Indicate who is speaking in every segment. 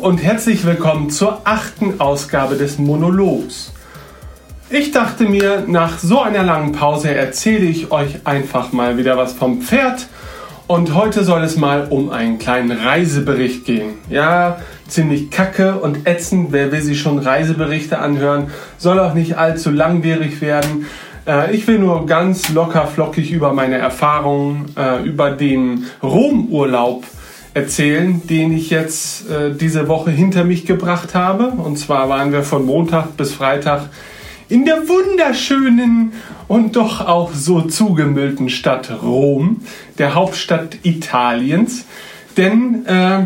Speaker 1: Und herzlich willkommen zur achten Ausgabe des Monologs. Ich dachte mir, nach so einer langen Pause erzähle ich euch einfach mal wieder was vom Pferd. Und heute soll es mal um einen kleinen Reisebericht gehen. Ja, ziemlich kacke und ätzend. Wer will sich schon Reiseberichte anhören? Soll auch nicht allzu langwierig werden. Äh, ich will nur ganz locker flockig über meine Erfahrungen, äh, über den Romurlaub erzählen, den ich jetzt äh, diese Woche hinter mich gebracht habe. Und zwar waren wir von Montag bis Freitag in der wunderschönen und doch auch so zugemüllten Stadt Rom, der Hauptstadt Italiens. Denn äh,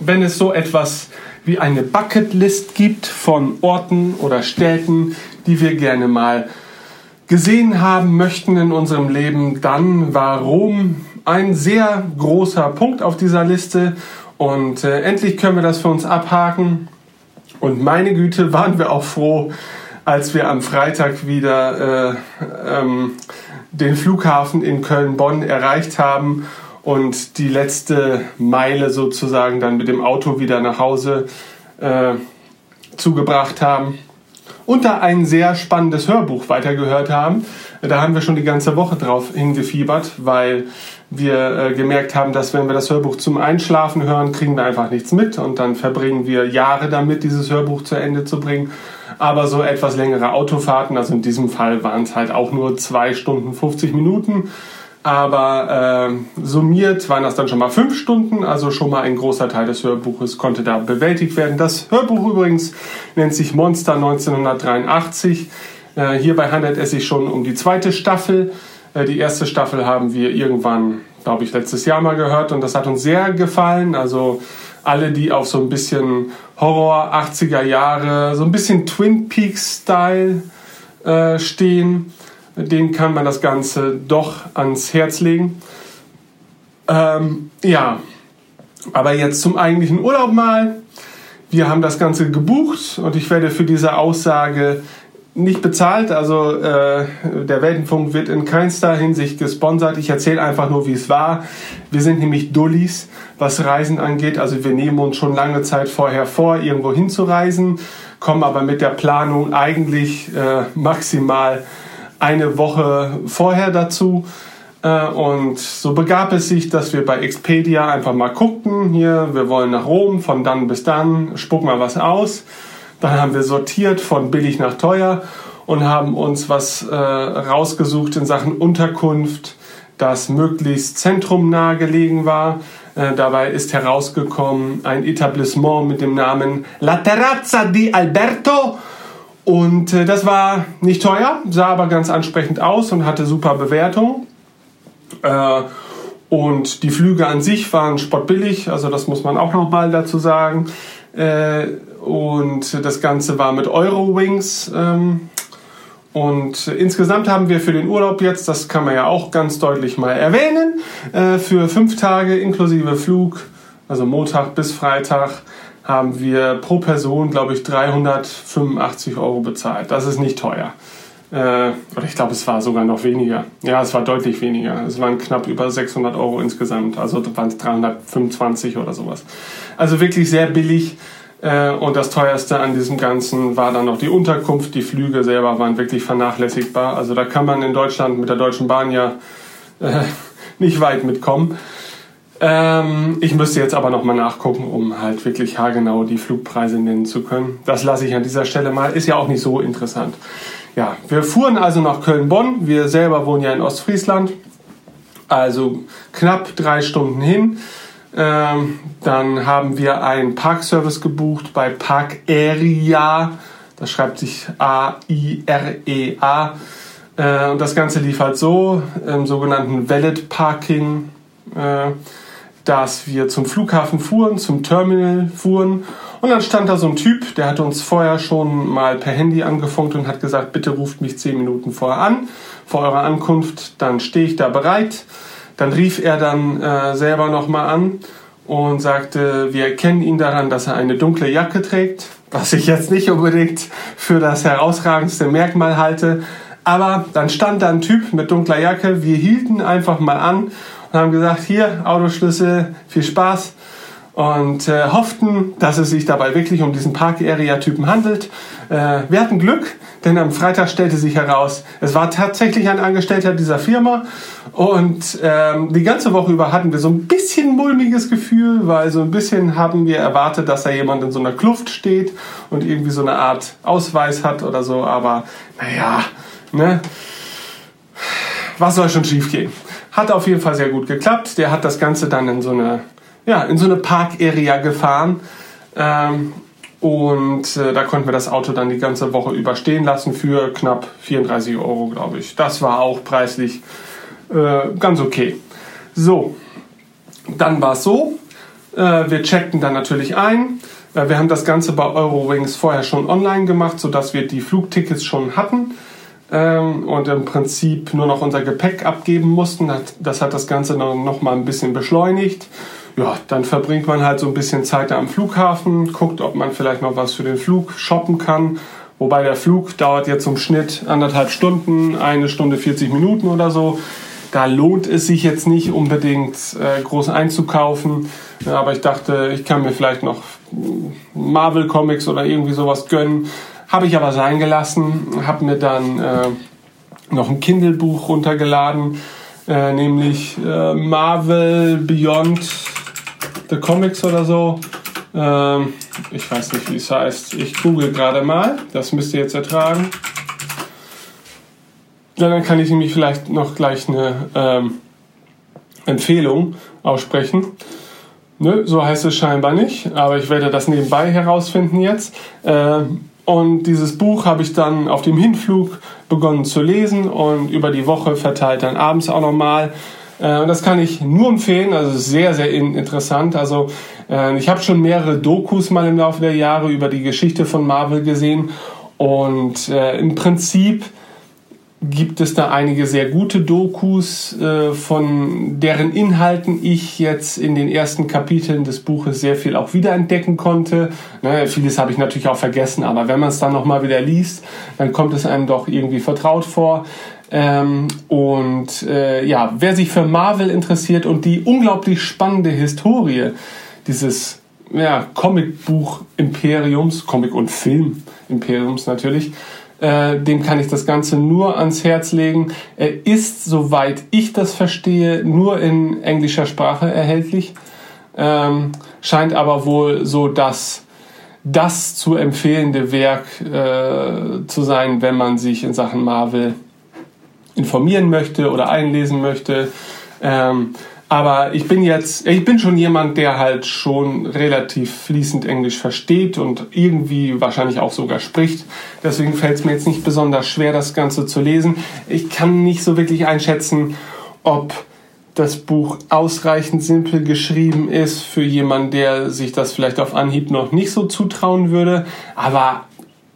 Speaker 1: wenn es so etwas wie eine Bucketlist gibt von Orten oder Städten, die wir gerne mal gesehen haben möchten in unserem Leben, dann war Rom ein sehr großer Punkt auf dieser Liste und äh, endlich können wir das für uns abhaken. Und meine Güte, waren wir auch froh, als wir am Freitag wieder äh, ähm, den Flughafen in Köln-Bonn erreicht haben und die letzte Meile sozusagen dann mit dem Auto wieder nach Hause äh, zugebracht haben und da ein sehr spannendes Hörbuch weitergehört haben. Da haben wir schon die ganze Woche drauf hingefiebert, weil wir äh, gemerkt haben, dass wenn wir das Hörbuch zum Einschlafen hören, kriegen wir einfach nichts mit und dann verbringen wir Jahre damit, dieses Hörbuch zu Ende zu bringen. Aber so etwas längere Autofahrten, also in diesem Fall waren es halt auch nur zwei Stunden 50 Minuten, aber äh, summiert waren das dann schon mal fünf Stunden, also schon mal ein großer Teil des Hörbuches konnte da bewältigt werden. Das Hörbuch übrigens nennt sich Monster 1983. Äh, hierbei handelt es sich schon um die zweite Staffel. Äh, die erste Staffel haben wir irgendwann, glaube ich, letztes Jahr mal gehört und das hat uns sehr gefallen. Also alle, die auf so ein bisschen Horror 80er Jahre, so ein bisschen Twin Peaks-Style äh, stehen, denen kann man das Ganze doch ans Herz legen. Ähm, ja, aber jetzt zum eigentlichen Urlaub mal. Wir haben das Ganze gebucht und ich werde für diese Aussage nicht bezahlt. Also äh, der Weltenfunk wird in keinster Hinsicht gesponsert. Ich erzähle einfach nur, wie es war. Wir sind nämlich Dullis, was Reisen angeht. Also wir nehmen uns schon lange Zeit vorher vor, irgendwo hinzureisen, kommen aber mit der Planung eigentlich äh, maximal eine Woche vorher dazu. Äh, und so begab es sich, dass wir bei Expedia einfach mal guckten, hier, wir wollen nach Rom, von dann bis dann, spuck mal was aus. Dann haben wir sortiert von billig nach teuer und haben uns was äh, rausgesucht in Sachen Unterkunft, das möglichst zentrumnah gelegen war. Äh, dabei ist herausgekommen ein Etablissement mit dem Namen La Terrazza di Alberto und äh, das war nicht teuer, sah aber ganz ansprechend aus und hatte super Bewertung. Äh, und die Flüge an sich waren spottbillig, also das muss man auch nochmal dazu sagen. Äh, und das Ganze war mit Eurowings. Ähm, und insgesamt haben wir für den Urlaub jetzt, das kann man ja auch ganz deutlich mal erwähnen, äh, für fünf Tage inklusive Flug, also Montag bis Freitag, haben wir pro Person, glaube ich, 385 Euro bezahlt. Das ist nicht teuer. Äh, oder ich glaube, es war sogar noch weniger. Ja, es war deutlich weniger. Es waren knapp über 600 Euro insgesamt. Also waren es 325 oder sowas. Also wirklich sehr billig. Äh, und das teuerste an diesem Ganzen war dann noch die Unterkunft. Die Flüge selber waren wirklich vernachlässigbar. Also da kann man in Deutschland mit der Deutschen Bahn ja äh, nicht weit mitkommen. Ähm, ich müsste jetzt aber nochmal nachgucken, um halt wirklich haargenau die Flugpreise nennen zu können. Das lasse ich an dieser Stelle mal. Ist ja auch nicht so interessant. Ja, wir fuhren also nach Köln-Bonn. Wir selber wohnen ja in Ostfriesland. Also knapp drei Stunden hin. Ähm, dann haben wir einen Parkservice gebucht bei Park Area. Das schreibt sich A-I-R-E-A. E äh, und das Ganze lief halt so im sogenannten Valid Parking. Äh, dass wir zum Flughafen fuhren, zum Terminal fuhren und dann stand da so ein Typ, der hatte uns vorher schon mal per Handy angefunkt und hat gesagt, bitte ruft mich zehn Minuten vorher an, vor eurer Ankunft, dann stehe ich da bereit. Dann rief er dann äh, selber nochmal an und sagte, wir erkennen ihn daran, dass er eine dunkle Jacke trägt, was ich jetzt nicht unbedingt für das herausragendste Merkmal halte. Aber dann stand da ein Typ mit dunkler Jacke, wir hielten einfach mal an und haben gesagt, hier, Autoschlüssel, viel Spaß. Und äh, hofften, dass es sich dabei wirklich um diesen Park-Area-Typen handelt. Äh, wir hatten Glück, denn am Freitag stellte sich heraus, es war tatsächlich ein Angestellter dieser Firma und ähm, die ganze Woche über hatten wir so ein bisschen mulmiges Gefühl, weil so ein bisschen haben wir erwartet, dass da jemand in so einer Kluft steht und irgendwie so eine Art Ausweis hat oder so, aber naja, ne? Was soll schon schiefgehen? Hat auf jeden Fall sehr gut geklappt. Der hat das Ganze dann in so eine ja, in so eine Park-Area gefahren. Ähm, und äh, da konnten wir das Auto dann die ganze Woche überstehen lassen für knapp 34 Euro, glaube ich. Das war auch preislich äh, ganz okay. So, dann war es so. Äh, wir checkten dann natürlich ein. Äh, wir haben das Ganze bei Eurowings vorher schon online gemacht, sodass wir die Flugtickets schon hatten ähm, und im Prinzip nur noch unser Gepäck abgeben mussten. Das hat das Ganze noch mal ein bisschen beschleunigt ja, dann verbringt man halt so ein bisschen Zeit da am Flughafen, guckt, ob man vielleicht noch was für den Flug shoppen kann. Wobei der Flug dauert jetzt im Schnitt anderthalb Stunden, eine Stunde 40 Minuten oder so. Da lohnt es sich jetzt nicht unbedingt äh, groß einzukaufen. Ja, aber ich dachte, ich kann mir vielleicht noch Marvel Comics oder irgendwie sowas gönnen. Habe ich aber sein gelassen. Habe mir dann äh, noch ein Kindle-Buch runtergeladen, äh, nämlich äh, Marvel Beyond The Comics oder so. Ähm, ich weiß nicht, wie es heißt. Ich google gerade mal. Das müsst ihr jetzt ertragen. Ja, dann kann ich nämlich vielleicht noch gleich eine ähm, Empfehlung aussprechen. Ne, so heißt es scheinbar nicht, aber ich werde das nebenbei herausfinden jetzt. Ähm, und dieses Buch habe ich dann auf dem Hinflug begonnen zu lesen und über die Woche verteilt dann abends auch nochmal. Äh, und das kann ich nur empfehlen, also sehr, sehr interessant. Also äh, ich habe schon mehrere Dokus mal im Laufe der Jahre über die Geschichte von Marvel gesehen und äh, im Prinzip gibt es da einige sehr gute Dokus, von deren Inhalten ich jetzt in den ersten Kapiteln des Buches sehr viel auch wiederentdecken konnte. Ne, vieles habe ich natürlich auch vergessen, aber wenn man es dann nochmal wieder liest, dann kommt es einem doch irgendwie vertraut vor. Ähm, und äh, ja, wer sich für Marvel interessiert und die unglaublich spannende Historie dieses ja, Comicbuch-Imperiums, Comic- und Film-Imperiums natürlich, äh, dem kann ich das Ganze nur ans Herz legen. Er ist, soweit ich das verstehe, nur in englischer Sprache erhältlich, ähm, scheint aber wohl so das das zu empfehlende Werk äh, zu sein, wenn man sich in Sachen Marvel informieren möchte oder einlesen möchte. Ähm, aber ich bin jetzt, ich bin schon jemand, der halt schon relativ fließend Englisch versteht und irgendwie wahrscheinlich auch sogar spricht. Deswegen fällt es mir jetzt nicht besonders schwer, das Ganze zu lesen. Ich kann nicht so wirklich einschätzen, ob das Buch ausreichend simpel geschrieben ist für jemanden, der sich das vielleicht auf Anhieb noch nicht so zutrauen würde. Aber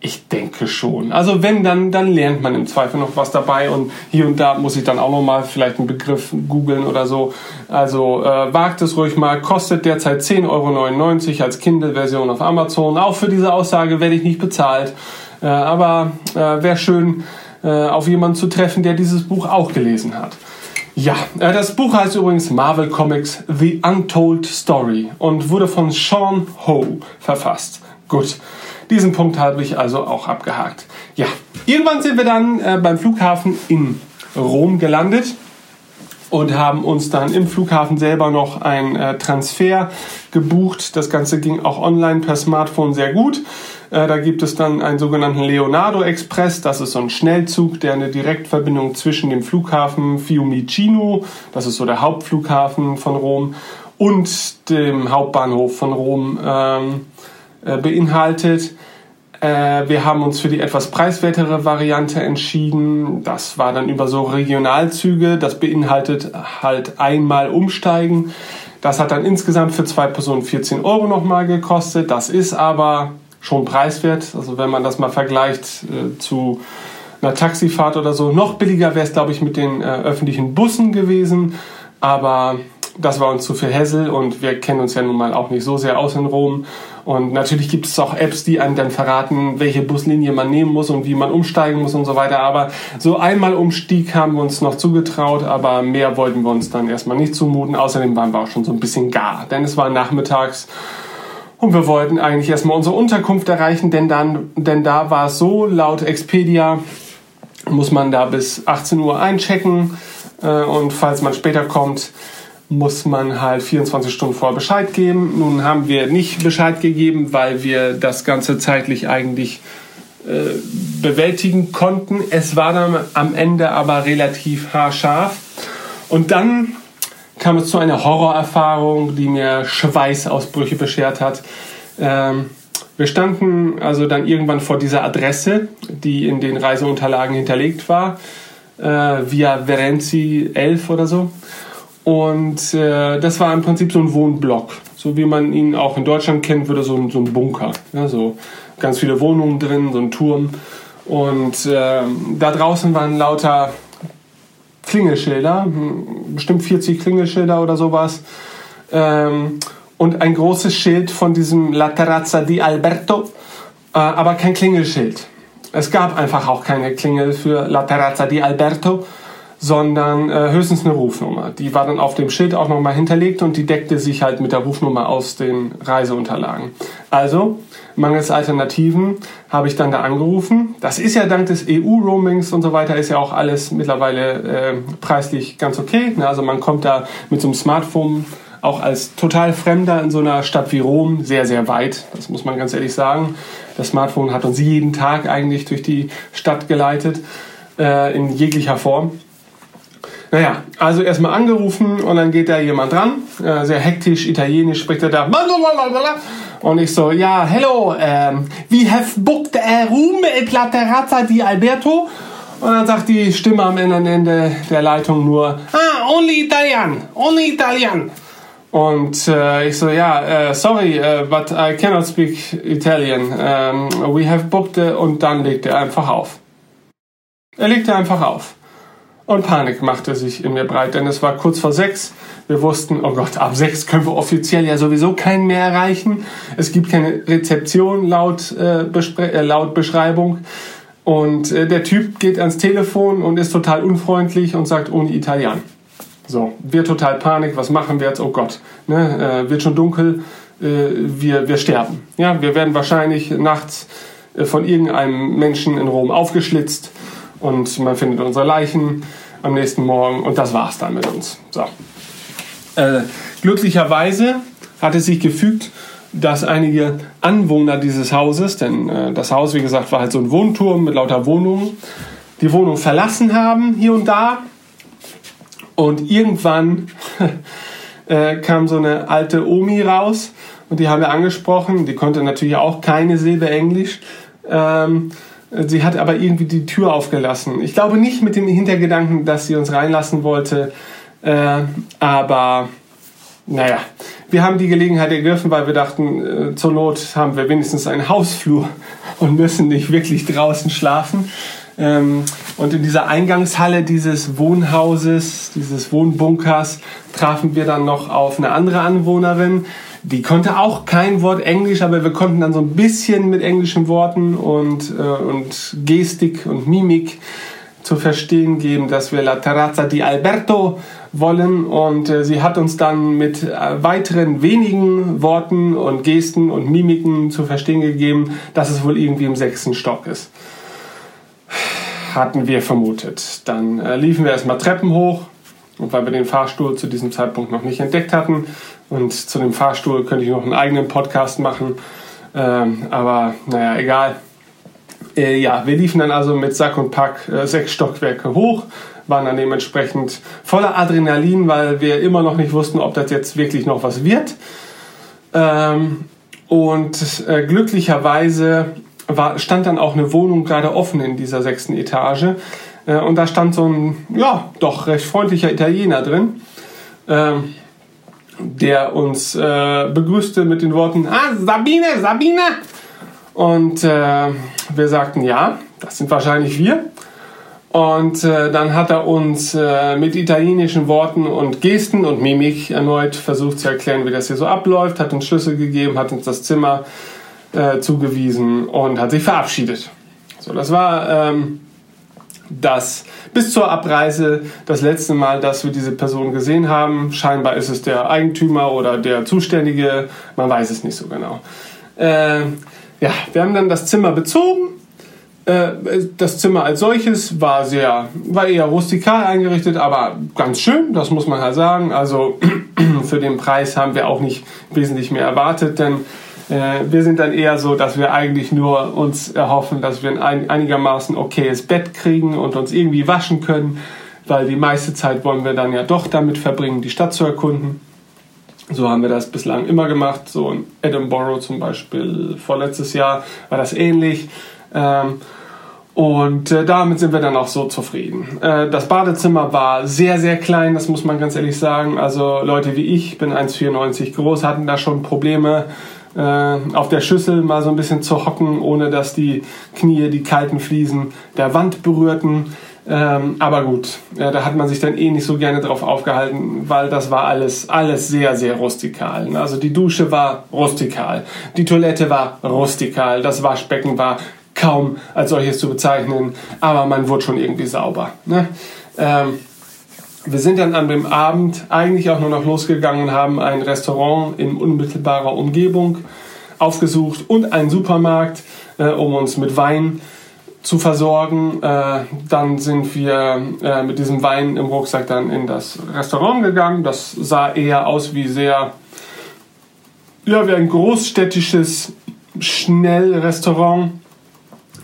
Speaker 1: ich denke schon. Also wenn, dann, dann lernt man im Zweifel noch was dabei und hier und da muss ich dann auch noch mal vielleicht einen Begriff googeln oder so. Also äh, wagt es ruhig mal, kostet derzeit 10,99 Euro als Kindle-Version auf Amazon. Auch für diese Aussage werde ich nicht bezahlt. Äh, aber äh, wäre schön, äh, auf jemanden zu treffen, der dieses Buch auch gelesen hat. Ja, äh, das Buch heißt übrigens Marvel Comics The Untold Story und wurde von Sean Ho verfasst. Gut. Diesen Punkt habe ich also auch abgehakt. Ja, irgendwann sind wir dann äh, beim Flughafen in Rom gelandet und haben uns dann im Flughafen selber noch ein äh, Transfer gebucht. Das Ganze ging auch online per Smartphone sehr gut. Äh, da gibt es dann einen sogenannten Leonardo Express. Das ist so ein Schnellzug, der eine Direktverbindung zwischen dem Flughafen Fiumicino, das ist so der Hauptflughafen von Rom, und dem Hauptbahnhof von Rom ähm, äh, beinhaltet. Äh, wir haben uns für die etwas preiswertere Variante entschieden. Das war dann über so Regionalzüge. Das beinhaltet halt einmal umsteigen. Das hat dann insgesamt für zwei Personen 14 Euro nochmal gekostet. Das ist aber schon preiswert. Also wenn man das mal vergleicht äh, zu einer Taxifahrt oder so. Noch billiger wäre es, glaube ich, mit den öffentlichen Bussen gewesen. Aber das war uns zu viel Hessel und wir kennen uns ja nun mal auch nicht so sehr aus in Rom. Und natürlich gibt es auch Apps, die einem dann verraten, welche Buslinie man nehmen muss und wie man umsteigen muss und so weiter. Aber so einmal Umstieg haben wir uns noch zugetraut, aber mehr wollten wir uns dann erstmal nicht zumuten. Außerdem waren wir auch schon so ein bisschen gar, denn es war nachmittags und wir wollten eigentlich erstmal unsere Unterkunft erreichen, denn, dann, denn da war es so, laut Expedia muss man da bis 18 Uhr einchecken äh, und falls man später kommt, muss man halt 24 Stunden vorher Bescheid geben. Nun haben wir nicht Bescheid gegeben, weil wir das Ganze zeitlich eigentlich äh, bewältigen konnten. Es war dann am Ende aber relativ haarscharf. Und dann kam es zu einer Horrorerfahrung, die mir Schweißausbrüche beschert hat. Ähm, wir standen also dann irgendwann vor dieser Adresse, die in den Reiseunterlagen hinterlegt war, äh, via Verenzi 11 oder so. Und äh, das war im Prinzip so ein Wohnblock, so wie man ihn auch in Deutschland kennt, würde so ein, so ein Bunker. Ja, so ganz viele Wohnungen drin, so ein Turm. Und äh, da draußen waren lauter Klingelschilder, hm, bestimmt 40 Klingelschilder oder sowas. Ähm, und ein großes Schild von diesem La Terrazza di Alberto, äh, aber kein Klingelschild. Es gab einfach auch keine Klingel für La Terrazza di Alberto sondern äh, höchstens eine Rufnummer. Die war dann auf dem Schild auch nochmal hinterlegt und die deckte sich halt mit der Rufnummer aus den Reiseunterlagen. Also, mangels Alternativen habe ich dann da angerufen. Das ist ja dank des EU-Roamings und so weiter, ist ja auch alles mittlerweile äh, preislich ganz okay. Also man kommt da mit so einem Smartphone auch als total Fremder in so einer Stadt wie Rom sehr, sehr weit. Das muss man ganz ehrlich sagen. Das Smartphone hat uns jeden Tag eigentlich durch die Stadt geleitet, äh, in jeglicher Form. Naja, also erstmal angerufen und dann geht da jemand dran, äh, sehr hektisch, italienisch spricht er da. Und ich so, ja, hello, ähm, we have booked a room at La Terrazza di Alberto. Und dann sagt die Stimme am Ende der Leitung nur, ah, only Italian, only Italian. Und äh, ich so, ja, uh, sorry, uh, but I cannot speak Italian. Um, we have booked, und dann legt er einfach auf. Er legte einfach auf. Und Panik machte sich in mir breit, denn es war kurz vor sechs. Wir wussten, oh Gott, ab sechs können wir offiziell ja sowieso keinen mehr erreichen. Es gibt keine Rezeption laut, äh, äh, laut Beschreibung. Und äh, der Typ geht ans Telefon und ist total unfreundlich und sagt ohne Italien. So, wir total Panik, was machen wir jetzt? Oh Gott, ne, äh, wird schon dunkel, äh, wir, wir sterben. Ja, wir werden wahrscheinlich nachts äh, von irgendeinem Menschen in Rom aufgeschlitzt und man findet unsere Leichen am nächsten Morgen und das war's dann mit uns. So. Äh, glücklicherweise hat es sich gefügt, dass einige Anwohner dieses Hauses, denn äh, das Haus, wie gesagt, war halt so ein Wohnturm mit lauter Wohnungen, die Wohnung verlassen haben hier und da. Und irgendwann äh, kam so eine alte Omi raus und die haben wir angesprochen. Die konnte natürlich auch keine Silbe Englisch. Ähm, Sie hat aber irgendwie die Tür aufgelassen. Ich glaube nicht mit dem Hintergedanken, dass sie uns reinlassen wollte. Äh, aber naja, wir haben die Gelegenheit ergriffen, weil wir dachten, äh, zur Not haben wir wenigstens einen Hausflur und müssen nicht wirklich draußen schlafen. Ähm, und in dieser Eingangshalle dieses Wohnhauses, dieses Wohnbunkers, trafen wir dann noch auf eine andere Anwohnerin, die konnte auch kein Wort Englisch, aber wir konnten dann so ein bisschen mit englischen Worten und, äh, und Gestik und Mimik zu verstehen geben, dass wir La Terrazza di Alberto wollen. Und äh, sie hat uns dann mit äh, weiteren wenigen Worten und Gesten und Mimiken zu verstehen gegeben, dass es wohl irgendwie im sechsten Stock ist. Hatten wir vermutet. Dann äh, liefen wir erstmal Treppen hoch. Und weil wir den Fahrstuhl zu diesem Zeitpunkt noch nicht entdeckt hatten, und zu dem Fahrstuhl könnte ich noch einen eigenen Podcast machen. Ähm, aber naja, egal. Äh, ja, wir liefen dann also mit Sack und Pack äh, sechs Stockwerke hoch, waren dann dementsprechend voller Adrenalin, weil wir immer noch nicht wussten, ob das jetzt wirklich noch was wird. Ähm, und äh, glücklicherweise war, stand dann auch eine Wohnung gerade offen in dieser sechsten Etage. Äh, und da stand so ein, ja, doch recht freundlicher Italiener drin. Ähm, der uns äh, begrüßte mit den Worten, ah, Sabine, Sabine. Und äh, wir sagten, ja, das sind wahrscheinlich wir. Und äh, dann hat er uns äh, mit italienischen Worten und Gesten und Mimik erneut versucht zu erklären, wie das hier so abläuft, hat uns Schlüssel gegeben, hat uns das Zimmer äh, zugewiesen und hat sich verabschiedet. So, das war ähm, das bis zur Abreise das letzte Mal, dass wir diese Person gesehen haben. Scheinbar ist es der Eigentümer oder der Zuständige, man weiß es nicht so genau. Äh, ja, wir haben dann das Zimmer bezogen äh, das Zimmer als solches war sehr, war eher rustikal eingerichtet, aber ganz schön, das muss man halt sagen. Also für den Preis haben wir auch nicht wesentlich mehr erwartet, denn wir sind dann eher so, dass wir eigentlich nur uns erhoffen, dass wir ein einigermaßen okayes Bett kriegen und uns irgendwie waschen können, weil die meiste Zeit wollen wir dann ja doch damit verbringen, die Stadt zu erkunden. So haben wir das bislang immer gemacht. So in Edinburgh zum Beispiel vorletztes Jahr war das ähnlich. Ähm, und äh, damit sind wir dann auch so zufrieden. Äh, das Badezimmer war sehr, sehr klein, das muss man ganz ehrlich sagen. Also Leute wie ich, bin 1,94 groß, hatten da schon Probleme, äh, auf der Schüssel mal so ein bisschen zu hocken, ohne dass die Knie die kalten Fliesen der Wand berührten. Ähm, aber gut, ja, da hat man sich dann eh nicht so gerne drauf aufgehalten, weil das war alles, alles sehr, sehr rustikal. Also die Dusche war rustikal, die Toilette war rustikal, das Waschbecken war kaum als solches zu bezeichnen, aber man wurde schon irgendwie sauber. Ne? Ähm, wir sind dann an dem Abend eigentlich auch nur noch losgegangen und haben ein Restaurant in unmittelbarer Umgebung aufgesucht und einen Supermarkt, äh, um uns mit Wein zu versorgen. Äh, dann sind wir äh, mit diesem Wein im Rucksack dann in das Restaurant gegangen. Das sah eher aus wie sehr, ja, wie ein großstädtisches Schnellrestaurant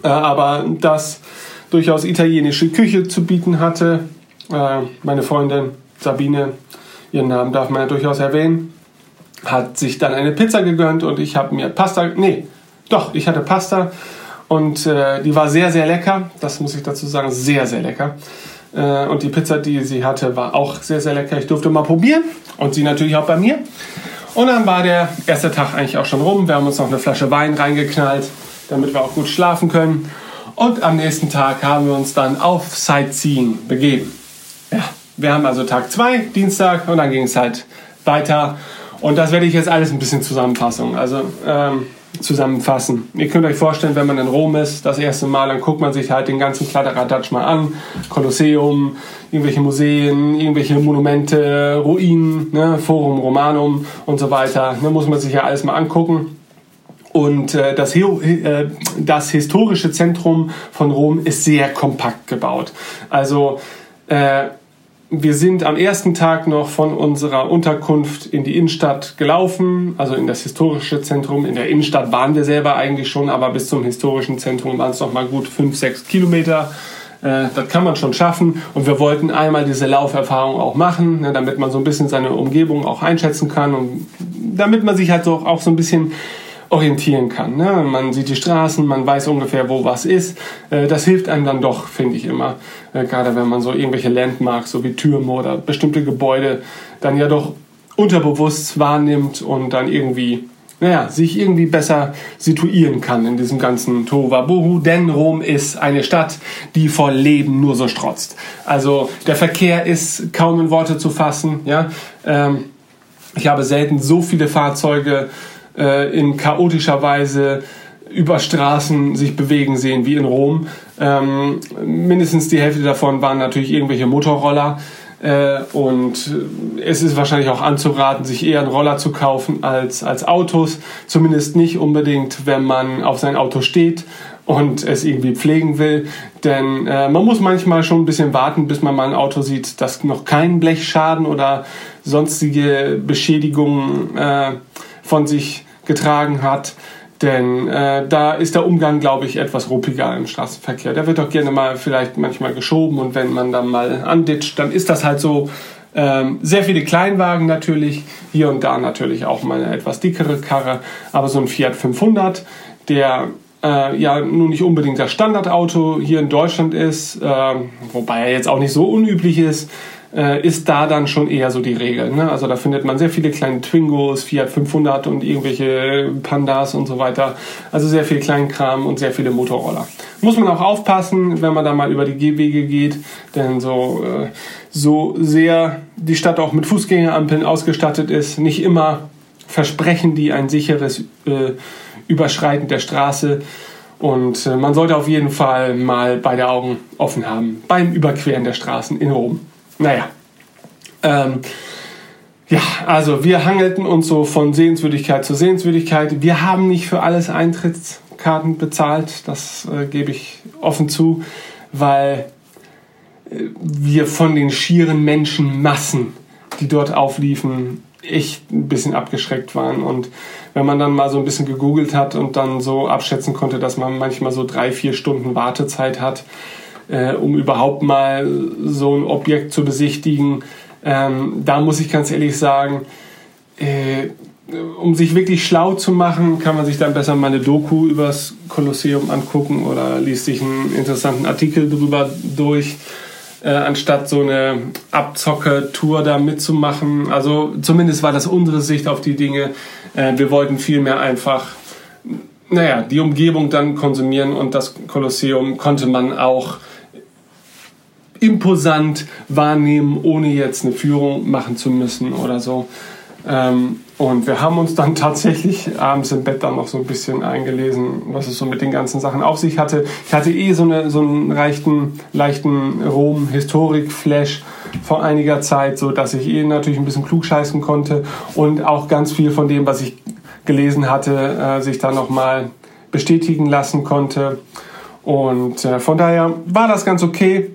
Speaker 1: äh, aber das durchaus italienische Küche zu bieten hatte. Äh, meine Freundin Sabine, ihren Namen darf man ja durchaus erwähnen, hat sich dann eine Pizza gegönnt und ich habe mir Pasta, nee, doch, ich hatte Pasta und äh, die war sehr, sehr lecker. Das muss ich dazu sagen, sehr, sehr lecker. Äh, und die Pizza, die sie hatte, war auch sehr, sehr lecker. Ich durfte mal probieren und sie natürlich auch bei mir. Und dann war der erste Tag eigentlich auch schon rum. Wir haben uns noch eine Flasche Wein reingeknallt damit wir auch gut schlafen können. Und am nächsten Tag haben wir uns dann auf Sightseeing begeben. Ja, wir haben also Tag 2, Dienstag, und dann ging es halt weiter. Und das werde ich jetzt alles ein bisschen zusammenfassen. Also ähm, zusammenfassen. Ihr könnt euch vorstellen, wenn man in Rom ist, das erste Mal, dann guckt man sich halt den ganzen Kladderadatsch mal an. Kolosseum, irgendwelche Museen, irgendwelche Monumente, Ruinen, ne, Forum Romanum und so weiter. Da ne, muss man sich ja alles mal angucken. Und äh, das, äh, das historische Zentrum von Rom ist sehr kompakt gebaut. Also äh, wir sind am ersten Tag noch von unserer Unterkunft in die Innenstadt gelaufen, also in das historische Zentrum. In der Innenstadt waren wir selber eigentlich schon, aber bis zum historischen Zentrum waren es noch mal gut fünf, sechs Kilometer. Äh, das kann man schon schaffen. Und wir wollten einmal diese Lauferfahrung auch machen, ne, damit man so ein bisschen seine Umgebung auch einschätzen kann und damit man sich halt so auch so ein bisschen orientieren kann. Ne? Man sieht die Straßen, man weiß ungefähr, wo was ist. Äh, das hilft einem dann doch, finde ich immer. Äh, gerade wenn man so irgendwelche Landmarks, so wie Türme oder bestimmte Gebäude, dann ja doch unterbewusst wahrnimmt und dann irgendwie, naja, sich irgendwie besser situieren kann in diesem ganzen Tohuwabohu. Denn Rom ist eine Stadt, die vor Leben nur so strotzt. Also der Verkehr ist kaum in Worte zu fassen. Ja? Ähm, ich habe selten so viele Fahrzeuge äh, in chaotischer Weise über Straßen sich bewegen sehen wie in Rom. Ähm, mindestens die Hälfte davon waren natürlich irgendwelche Motorroller. Äh, und es ist wahrscheinlich auch anzuraten, sich eher einen Roller zu kaufen als, als Autos. Zumindest nicht unbedingt, wenn man auf sein Auto steht und es irgendwie pflegen will. Denn äh, man muss manchmal schon ein bisschen warten, bis man mal ein Auto sieht, das noch keinen Blechschaden oder sonstige Beschädigungen äh, von sich getragen hat. Denn äh, da ist der Umgang, glaube ich, etwas ruppiger im Straßenverkehr. Da wird doch gerne mal vielleicht manchmal geschoben und wenn man dann mal anditscht, dann ist das halt so. Ähm, sehr viele Kleinwagen natürlich, hier und da natürlich auch mal eine etwas dickere Karre, aber so ein Fiat 500, der äh, ja nun nicht unbedingt das Standardauto hier in Deutschland ist, äh, wobei er jetzt auch nicht so unüblich ist, äh, ist da dann schon eher so die Regel. Ne? Also da findet man sehr viele kleine Twingos, Fiat 500 und irgendwelche Pandas und so weiter. Also sehr viel Kleinkram und sehr viele Motorroller. Muss man auch aufpassen, wenn man da mal über die Gehwege geht, denn so, äh, so sehr die Stadt auch mit Fußgängerampeln ausgestattet ist, nicht immer versprechen die ein sicheres äh, Überschreiten der Straße. Und äh, man sollte auf jeden Fall mal beide Augen offen haben beim Überqueren der Straßen in Rom. Naja. Ähm, ja, also wir hangelten uns so von Sehenswürdigkeit zu Sehenswürdigkeit. Wir haben nicht für alles Eintrittskarten bezahlt, das äh, gebe ich offen zu, weil äh, wir von den schieren Menschenmassen, die dort aufliefen, echt ein bisschen abgeschreckt waren. Und wenn man dann mal so ein bisschen gegoogelt hat und dann so abschätzen konnte, dass man manchmal so drei, vier Stunden Wartezeit hat, äh, um überhaupt mal so ein Objekt zu besichtigen. Ähm, da muss ich ganz ehrlich sagen, äh, um sich wirklich schlau zu machen, kann man sich dann besser mal eine Doku über das Kolosseum angucken oder liest sich einen interessanten Artikel drüber durch, äh, anstatt so eine Abzocke-Tour da mitzumachen. Also zumindest war das unsere Sicht auf die Dinge. Äh, wir wollten vielmehr einfach naja, die Umgebung dann konsumieren und das Kolosseum konnte man auch imposant wahrnehmen, ohne jetzt eine Führung machen zu müssen oder so. Ähm, und wir haben uns dann tatsächlich abends im Bett dann noch so ein bisschen eingelesen, was es so mit den ganzen Sachen auf sich hatte. Ich hatte eh so, eine, so einen leichten, leichten Rom-Historik-Flash vor einiger Zeit, so dass ich eh natürlich ein bisschen klugscheißen konnte und auch ganz viel von dem, was ich gelesen hatte, äh, sich dann nochmal bestätigen lassen konnte. Und äh, von daher war das ganz okay.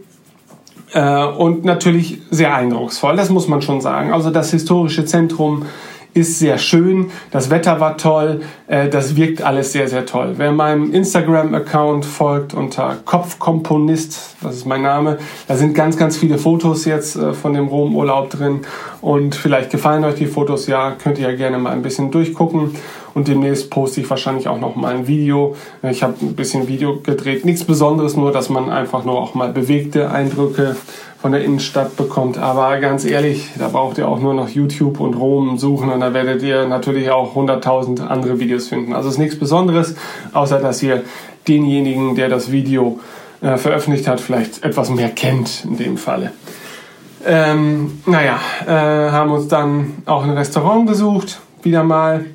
Speaker 1: Äh, und natürlich sehr eindrucksvoll, das muss man schon sagen. Also das historische Zentrum ist sehr schön, das Wetter war toll, äh, das wirkt alles sehr, sehr toll. Wer meinem Instagram-Account folgt unter Kopfkomponist, das ist mein Name, da sind ganz, ganz viele Fotos jetzt äh, von dem Rom-Urlaub drin und vielleicht gefallen euch die Fotos, ja, könnt ihr ja gerne mal ein bisschen durchgucken und demnächst poste ich wahrscheinlich auch noch mal ein Video. Ich habe ein bisschen Video gedreht, nichts Besonderes, nur dass man einfach nur auch mal bewegte Eindrücke von der Innenstadt bekommt. Aber ganz ehrlich, da braucht ihr auch nur noch YouTube und Rom suchen und da werdet ihr natürlich auch 100.000 andere Videos finden. Also ist nichts Besonderes, außer dass ihr denjenigen, der das Video äh, veröffentlicht hat, vielleicht etwas mehr kennt in dem Falle. Ähm, naja, äh, haben uns dann auch ein Restaurant besucht, wieder mal.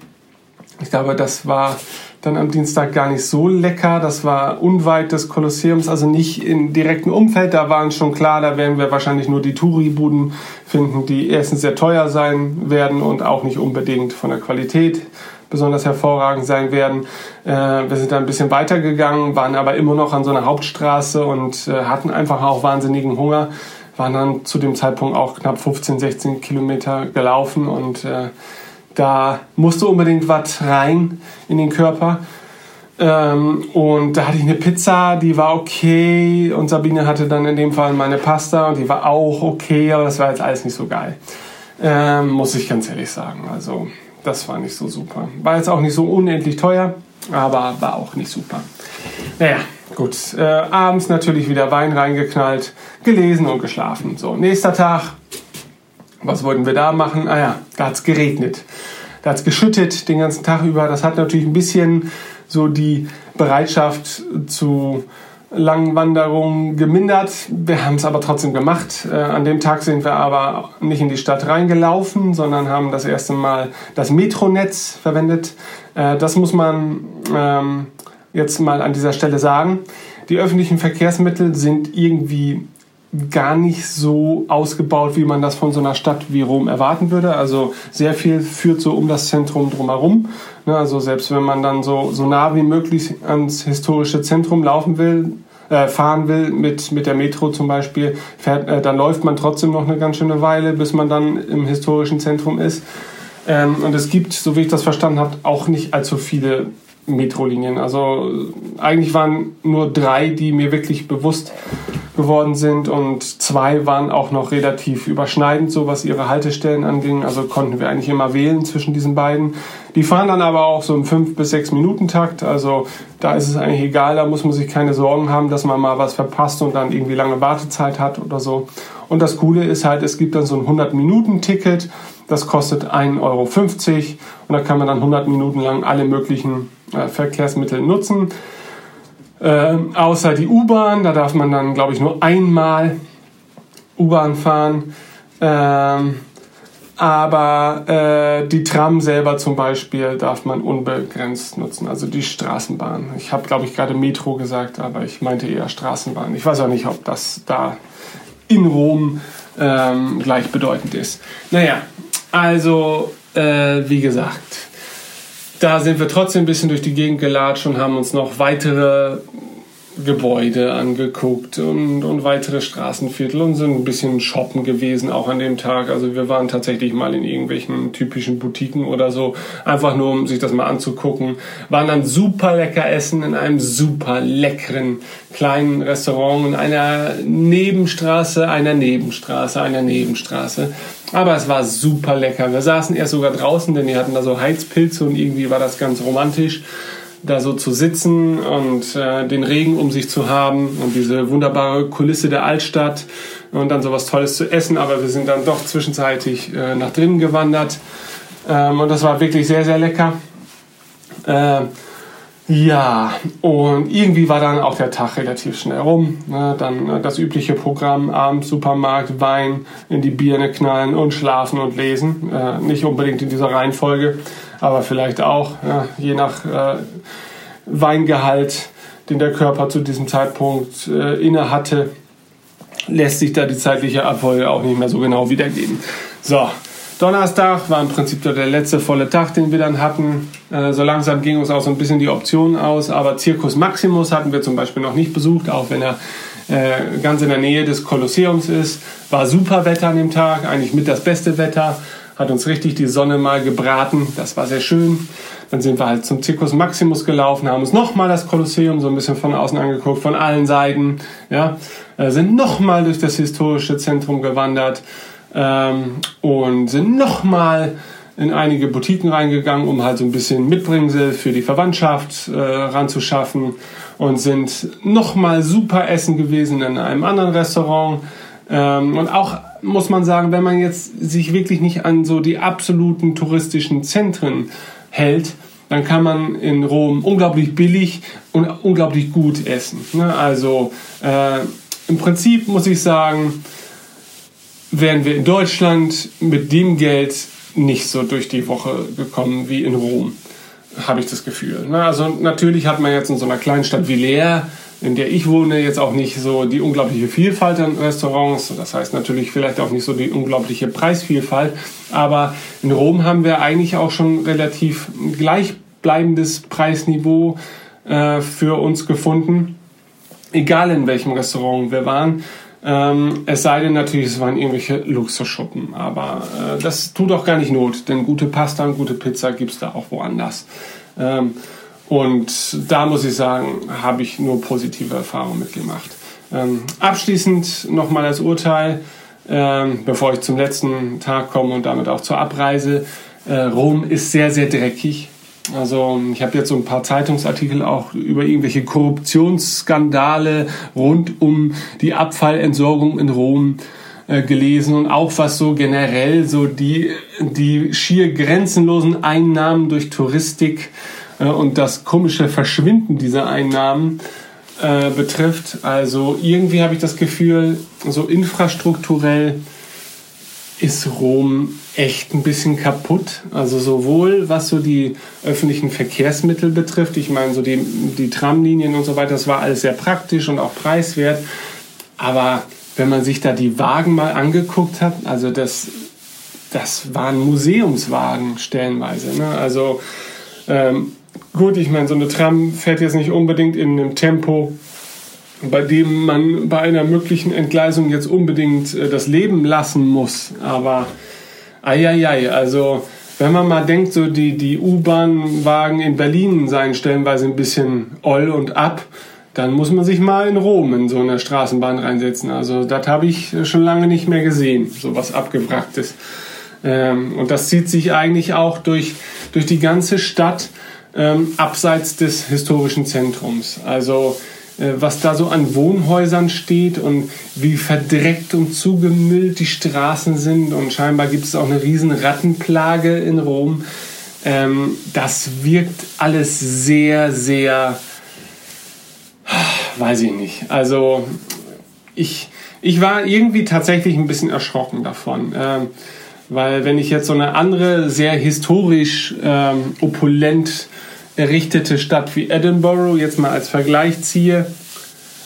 Speaker 1: Ich glaube, das war dann am Dienstag gar nicht so lecker. Das war unweit des Kolosseums, also nicht im direkten Umfeld. Da waren schon klar, da werden wir wahrscheinlich nur die Touri-Buden finden, die erstens sehr teuer sein werden und auch nicht unbedingt von der Qualität besonders hervorragend sein werden. Äh, wir sind da ein bisschen weitergegangen, waren aber immer noch an so einer Hauptstraße und äh, hatten einfach auch wahnsinnigen Hunger. Waren dann zu dem Zeitpunkt auch knapp 15, 16 Kilometer gelaufen und äh, da musste unbedingt was rein in den Körper. Ähm, und da hatte ich eine Pizza, die war okay. Und Sabine hatte dann in dem Fall meine Pasta und die war auch okay, aber das war jetzt alles nicht so geil. Ähm, muss ich ganz ehrlich sagen. Also, das war nicht so super. War jetzt auch nicht so unendlich teuer, aber war auch nicht super. Naja, gut. Äh, abends natürlich wieder Wein reingeknallt, gelesen und geschlafen. So, nächster Tag. Was wollten wir da machen? Ah ja, da hat es geregnet. Da hat es geschüttet den ganzen Tag über. Das hat natürlich ein bisschen so die Bereitschaft zu langen Wanderungen gemindert. Wir haben es aber trotzdem gemacht. Äh, an dem Tag sind wir aber nicht in die Stadt reingelaufen, sondern haben das erste Mal das Metronetz verwendet. Äh, das muss man ähm, jetzt mal an dieser Stelle sagen. Die öffentlichen Verkehrsmittel sind irgendwie gar nicht so ausgebaut, wie man das von so einer Stadt wie Rom erwarten würde. Also sehr viel führt so um das Zentrum drumherum. Ne, also selbst wenn man dann so, so nah wie möglich ans historische Zentrum laufen will, äh, fahren will mit, mit der Metro zum Beispiel, fährt, äh, dann läuft man trotzdem noch eine ganz schöne Weile, bis man dann im historischen Zentrum ist. Ähm, und es gibt, so wie ich das verstanden habe, auch nicht allzu viele Metrolinien. Also eigentlich waren nur drei, die mir wirklich bewusst geworden sind und zwei waren auch noch relativ überschneidend, so was ihre Haltestellen anging. Also konnten wir eigentlich immer wählen zwischen diesen beiden. Die fahren dann aber auch so im 5 bis 6 Minuten Takt. Also da ist es eigentlich egal, da muss man sich keine Sorgen haben, dass man mal was verpasst und dann irgendwie lange Wartezeit hat oder so. Und das Coole ist halt, es gibt dann so ein 100-Minuten-Ticket, das kostet 1,50 Euro und da kann man dann 100 Minuten lang alle möglichen äh, Verkehrsmittel nutzen. Ähm, außer die U-Bahn, da darf man dann, glaube ich, nur einmal U-Bahn fahren. Ähm, aber äh, die Tram selber zum Beispiel darf man unbegrenzt nutzen, also die Straßenbahn. Ich habe, glaube ich, gerade Metro gesagt, aber ich meinte eher Straßenbahn. Ich weiß auch nicht, ob das da in Rom ähm, gleichbedeutend ist. Naja, also äh, wie gesagt, da sind wir trotzdem ein bisschen durch die Gegend gelatscht und haben uns noch weitere Gebäude angeguckt und, und weitere Straßenviertel und sind ein bisschen shoppen gewesen auch an dem Tag. Also wir waren tatsächlich mal in irgendwelchen typischen Boutiquen oder so, einfach nur um sich das mal anzugucken. Waren dann super lecker essen in einem super leckeren kleinen Restaurant in einer Nebenstraße, einer Nebenstraße, einer Nebenstraße. Aber es war super lecker. Wir saßen erst sogar draußen, denn die hatten da so Heizpilze und irgendwie war das ganz romantisch da so zu sitzen und äh, den Regen um sich zu haben und diese wunderbare Kulisse der Altstadt und dann sowas Tolles zu essen. Aber wir sind dann doch zwischenzeitlich äh, nach drinnen gewandert ähm, und das war wirklich sehr, sehr lecker. Äh, ja, und irgendwie war dann auch der Tag relativ schnell rum. Ne? Dann äh, das übliche Programm, abends Supermarkt, Wein, in die Birne knallen und schlafen und lesen. Äh, nicht unbedingt in dieser Reihenfolge aber vielleicht auch, ja, je nach äh, Weingehalt, den der Körper zu diesem Zeitpunkt äh, inne hatte, lässt sich da die zeitliche Abfolge auch nicht mehr so genau wiedergeben. So, Donnerstag war im Prinzip der letzte volle Tag, den wir dann hatten. Äh, so langsam ging uns auch so ein bisschen die Optionen aus, aber Circus Maximus hatten wir zum Beispiel noch nicht besucht, auch wenn er äh, ganz in der Nähe des Kolosseums ist. War super Wetter an dem Tag, eigentlich mit das beste Wetter hat uns richtig die Sonne mal gebraten. Das war sehr schön. Dann sind wir halt zum Circus Maximus gelaufen, haben uns nochmal das Kolosseum so ein bisschen von außen angeguckt, von allen Seiten. Ja, äh, sind nochmal durch das historische Zentrum gewandert ähm, und sind nochmal in einige Boutiquen reingegangen, um halt so ein bisschen Mitbringsel für die Verwandtschaft äh, ranzuschaffen und sind nochmal super essen gewesen in einem anderen Restaurant ähm, und auch muss man sagen, wenn man jetzt sich wirklich nicht an so die absoluten touristischen Zentren hält, dann kann man in Rom unglaublich billig und unglaublich gut essen. Ne? Also äh, im Prinzip muss ich sagen, wären wir in Deutschland mit dem Geld nicht so durch die Woche gekommen wie in Rom, habe ich das Gefühl. Ne? Also natürlich hat man jetzt in so einer kleinen Stadt wie Leer in der ich wohne, jetzt auch nicht so die unglaubliche Vielfalt an Restaurants. Das heißt natürlich vielleicht auch nicht so die unglaubliche Preisvielfalt. Aber in Rom haben wir eigentlich auch schon relativ gleichbleibendes Preisniveau äh, für uns gefunden. Egal in welchem Restaurant wir waren. Ähm, es sei denn natürlich, es waren irgendwelche Luxusschuppen. Aber äh, das tut auch gar nicht Not, denn gute Pasta und gute Pizza gibt es da auch woanders. Ähm, und da muss ich sagen, habe ich nur positive Erfahrungen mitgemacht. Ähm, abschließend nochmal das Urteil, ähm, bevor ich zum letzten Tag komme und damit auch zur Abreise. Äh, Rom ist sehr, sehr dreckig. Also ich habe jetzt so ein paar Zeitungsartikel auch über irgendwelche Korruptionsskandale rund um die Abfallentsorgung in Rom äh, gelesen und auch was so generell so die, die schier grenzenlosen Einnahmen durch Touristik und das komische Verschwinden dieser Einnahmen äh, betrifft. Also irgendwie habe ich das Gefühl, so infrastrukturell ist Rom echt ein bisschen kaputt. Also sowohl was so die öffentlichen Verkehrsmittel betrifft, ich meine so die, die Tramlinien und so weiter, das war alles sehr praktisch und auch preiswert. Aber wenn man sich da die Wagen mal angeguckt hat, also das, das waren Museumswagen stellenweise. Ne? Also ähm, Gut, ich meine, so eine Tram fährt jetzt nicht unbedingt in einem Tempo, bei dem man bei einer möglichen Entgleisung jetzt unbedingt äh, das Leben lassen muss. Aber eieiei, also wenn man mal denkt, so die, die U-Bahn-Wagen in Berlin seien stellenweise ein bisschen oll und ab, dann muss man sich mal in Rom in so eine Straßenbahn reinsetzen. Also das habe ich schon lange nicht mehr gesehen, so was abgewracktes. Ähm, und das zieht sich eigentlich auch durch, durch die ganze Stadt ähm, abseits des historischen Zentrums. Also äh, was da so an Wohnhäusern steht und wie verdreckt und zugemüllt die Straßen sind. Und scheinbar gibt es auch eine riesen Rattenplage in Rom. Ähm, das wirkt alles sehr, sehr, weiß ich nicht. Also ich, ich war irgendwie tatsächlich ein bisschen erschrocken davon. Ähm, weil wenn ich jetzt so eine andere, sehr historisch ähm, opulent errichtete Stadt wie Edinburgh jetzt mal als Vergleich ziehe,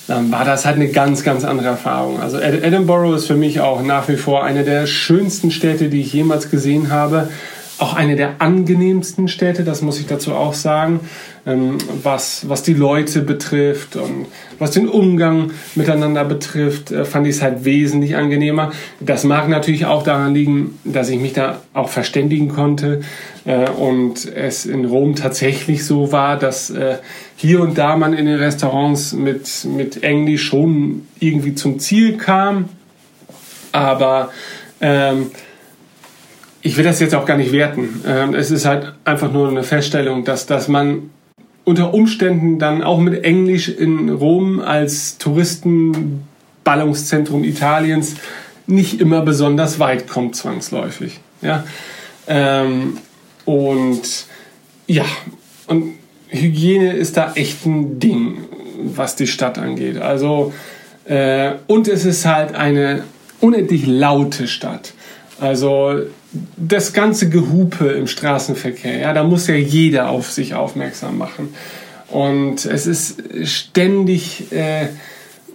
Speaker 1: dann war das halt eine ganz, ganz andere Erfahrung. Also Edinburgh ist für mich auch nach wie vor eine der schönsten Städte, die ich jemals gesehen habe auch eine der angenehmsten Städte, das muss ich dazu auch sagen, ähm, was, was die Leute betrifft und was den Umgang miteinander betrifft, äh, fand ich es halt wesentlich angenehmer. Das mag natürlich auch daran liegen, dass ich mich da auch verständigen konnte äh, und es in Rom tatsächlich so war, dass äh, hier und da man in den Restaurants mit, mit Englisch schon irgendwie zum Ziel kam, aber ähm, ich will das jetzt auch gar nicht werten. Ähm, es ist halt einfach nur eine Feststellung, dass, dass man unter Umständen dann auch mit Englisch in Rom als Touristenballungszentrum Italiens nicht immer besonders weit kommt, zwangsläufig. Ja? Ähm, und ja, und Hygiene ist da echt ein Ding, was die Stadt angeht. Also, äh, und es ist halt eine unendlich laute Stadt. Also das ganze Gehupe im Straßenverkehr, ja, da muss ja jeder auf sich aufmerksam machen. Und es ist ständig, äh,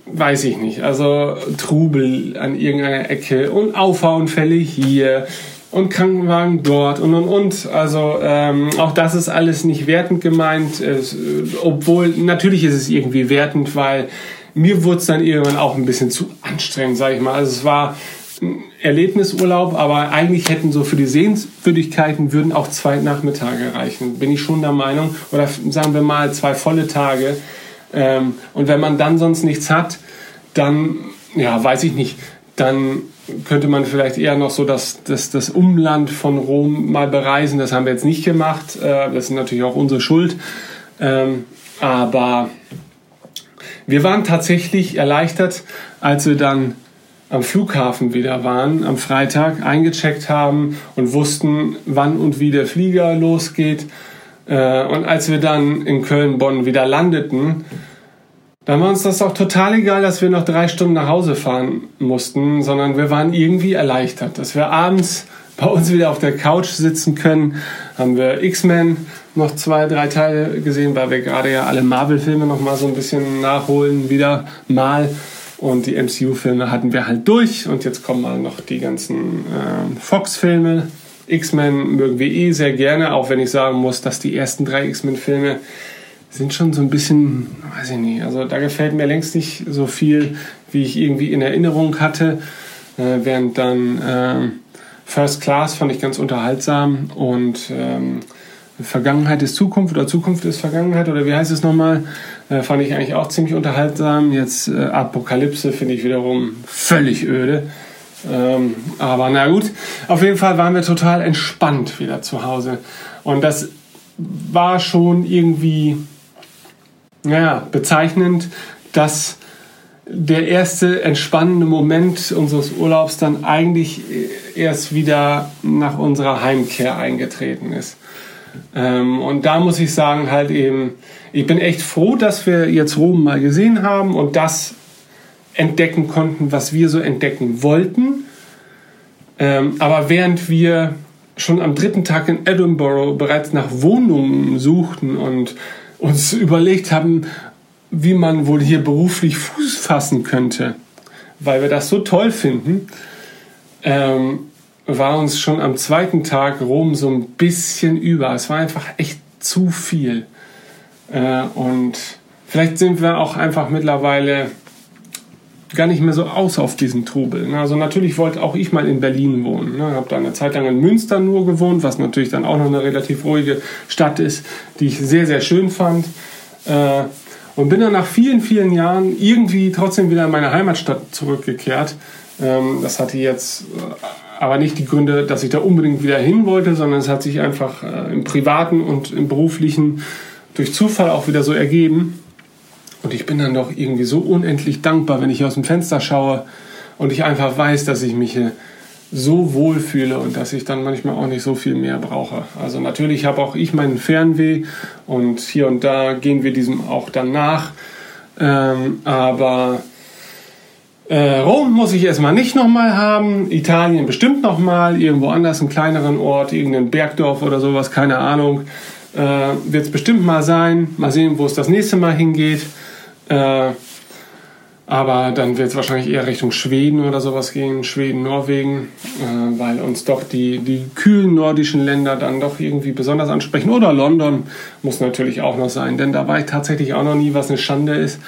Speaker 1: weiß ich nicht, also Trubel an irgendeiner Ecke und Auffahrunfälle hier und Krankenwagen dort und und und. Also ähm, auch das ist alles nicht wertend gemeint, es, obwohl natürlich ist es irgendwie wertend, weil mir wurde es dann irgendwann auch ein bisschen zu anstrengend, sage ich mal. Also es war Erlebnisurlaub, aber eigentlich hätten so für die Sehenswürdigkeiten würden auch zwei Nachmittage reichen, bin ich schon der Meinung. Oder sagen wir mal zwei volle Tage. Ähm, und wenn man dann sonst nichts hat, dann, ja, weiß ich nicht, dann könnte man vielleicht eher noch so das, das, das Umland von Rom mal bereisen. Das haben wir jetzt nicht gemacht. Äh, das ist natürlich auch unsere Schuld. Ähm, aber wir waren tatsächlich erleichtert, als wir dann am Flughafen wieder waren, am Freitag eingecheckt haben und wussten, wann und wie der Flieger losgeht. Äh, und als wir dann in Köln-Bonn wieder landeten, dann war uns das auch total egal, dass wir noch drei Stunden nach Hause fahren mussten, sondern wir waren irgendwie erleichtert, dass wir abends bei uns wieder auf der Couch sitzen können. Haben wir X-Men noch zwei, drei Teile gesehen, weil wir gerade ja alle Marvel-Filme noch mal so ein bisschen nachholen, wieder mal. Und die MCU-Filme hatten wir halt durch und jetzt kommen mal noch die ganzen äh, Fox-Filme. X-Men mögen wir eh sehr gerne, auch wenn ich sagen muss, dass die ersten drei X-Men-Filme sind schon so ein bisschen, weiß ich nicht, also da gefällt mir längst nicht so viel, wie ich irgendwie in Erinnerung hatte. Äh, während dann äh, First Class fand ich ganz unterhaltsam und ähm, Vergangenheit ist Zukunft oder Zukunft ist Vergangenheit oder wie heißt es nochmal? Äh, fand ich eigentlich auch ziemlich unterhaltsam. Jetzt äh, Apokalypse finde ich wiederum völlig öde. Ähm, aber na gut, auf jeden Fall waren wir total entspannt wieder zu Hause. Und das war schon irgendwie, naja, bezeichnend, dass der erste entspannende Moment unseres Urlaubs dann eigentlich erst wieder nach unserer Heimkehr eingetreten ist. Ähm, und da muss ich sagen, halt eben, ich bin echt froh, dass wir jetzt Rom mal gesehen haben und das entdecken konnten, was wir so entdecken wollten. Ähm, aber während wir schon am dritten Tag in Edinburgh bereits nach Wohnungen suchten und uns überlegt haben, wie man wohl hier beruflich Fuß fassen könnte, weil wir das so toll finden, ähm, war uns schon am zweiten Tag Rom so ein bisschen über. Es war einfach echt zu viel. Äh, und vielleicht sind wir auch einfach mittlerweile gar nicht mehr so aus auf diesen Trubel. Ne? Also natürlich wollte auch ich mal in Berlin wohnen. Ich ne? habe da eine Zeit lang in Münster nur gewohnt, was natürlich dann auch noch eine relativ ruhige Stadt ist, die ich sehr, sehr schön fand. Äh, und bin dann nach vielen, vielen Jahren irgendwie trotzdem wieder in meine Heimatstadt zurückgekehrt. Ähm, das hatte jetzt äh, aber nicht die Gründe, dass ich da unbedingt wieder hin wollte, sondern es hat sich einfach äh, im privaten und im beruflichen durch Zufall auch wieder so ergeben. Und ich bin dann doch irgendwie so unendlich dankbar, wenn ich aus dem Fenster schaue und ich einfach weiß, dass ich mich hier so wohl fühle und dass ich dann manchmal auch nicht so viel mehr brauche. Also natürlich habe auch ich meinen Fernweh und hier und da gehen wir diesem auch dann nach. Ähm, aber äh, Rom muss ich erstmal nicht nochmal haben, Italien bestimmt nochmal, irgendwo anders, einen kleineren Ort, irgendein Bergdorf oder sowas, keine Ahnung. Äh, Wird es bestimmt mal sein. Mal sehen, wo es das nächste Mal hingeht. Äh, aber dann wird es wahrscheinlich eher Richtung Schweden oder sowas gehen, Schweden, Norwegen, äh, weil uns doch die, die kühlen nordischen Länder dann doch irgendwie besonders ansprechen. Oder London muss natürlich auch noch sein, denn da war ich tatsächlich auch noch nie, was eine Schande ist.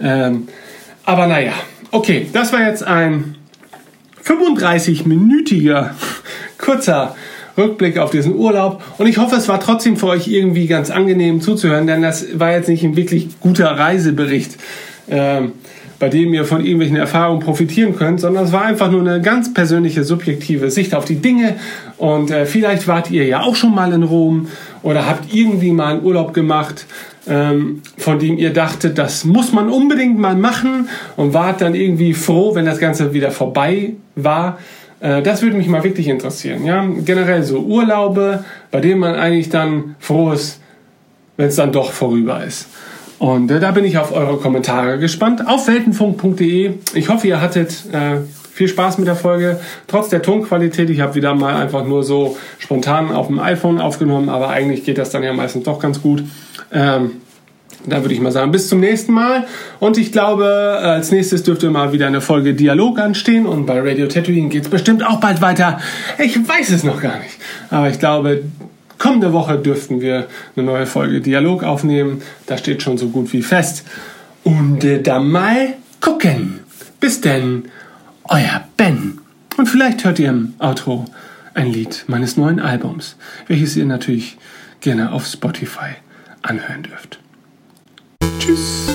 Speaker 1: Ähm, aber naja, okay, das war jetzt ein 35-minütiger kurzer Rückblick auf diesen Urlaub. Und ich hoffe, es war trotzdem für euch irgendwie ganz angenehm zuzuhören, denn das war jetzt nicht ein wirklich guter Reisebericht. Ähm, bei dem ihr von irgendwelchen Erfahrungen profitieren könnt, sondern es war einfach nur eine ganz persönliche, subjektive Sicht auf die Dinge. Und äh, vielleicht wart ihr ja auch schon mal in Rom oder habt irgendwie mal einen Urlaub gemacht, ähm, von dem ihr dachtet, das muss man unbedingt mal machen und wart dann irgendwie froh, wenn das Ganze wieder vorbei war. Äh, das würde mich mal wirklich interessieren. Ja? Generell so Urlaube, bei denen man eigentlich dann froh ist, wenn es dann doch vorüber ist. Und äh, da bin ich auf eure Kommentare gespannt. Auf weltenfunk.de. Ich hoffe, ihr hattet äh, viel Spaß mit der Folge. Trotz der Tonqualität, ich habe wieder mal einfach nur so spontan auf dem iPhone aufgenommen, aber eigentlich geht das dann ja meistens doch ganz gut. Ähm, da würde ich mal sagen, bis zum nächsten Mal. Und ich glaube, als nächstes dürfte mal wieder eine Folge Dialog anstehen. Und bei Radio Tatooine geht es bestimmt auch bald weiter. Ich weiß es noch gar nicht. Aber ich glaube, Kommende Woche dürften wir eine neue Folge Dialog aufnehmen. Das steht schon so gut wie fest. Und äh, dann mal gucken. Bis denn, euer Ben. Und vielleicht hört ihr im Outro ein Lied meines neuen Albums, welches ihr natürlich gerne auf Spotify anhören dürft. Tschüss.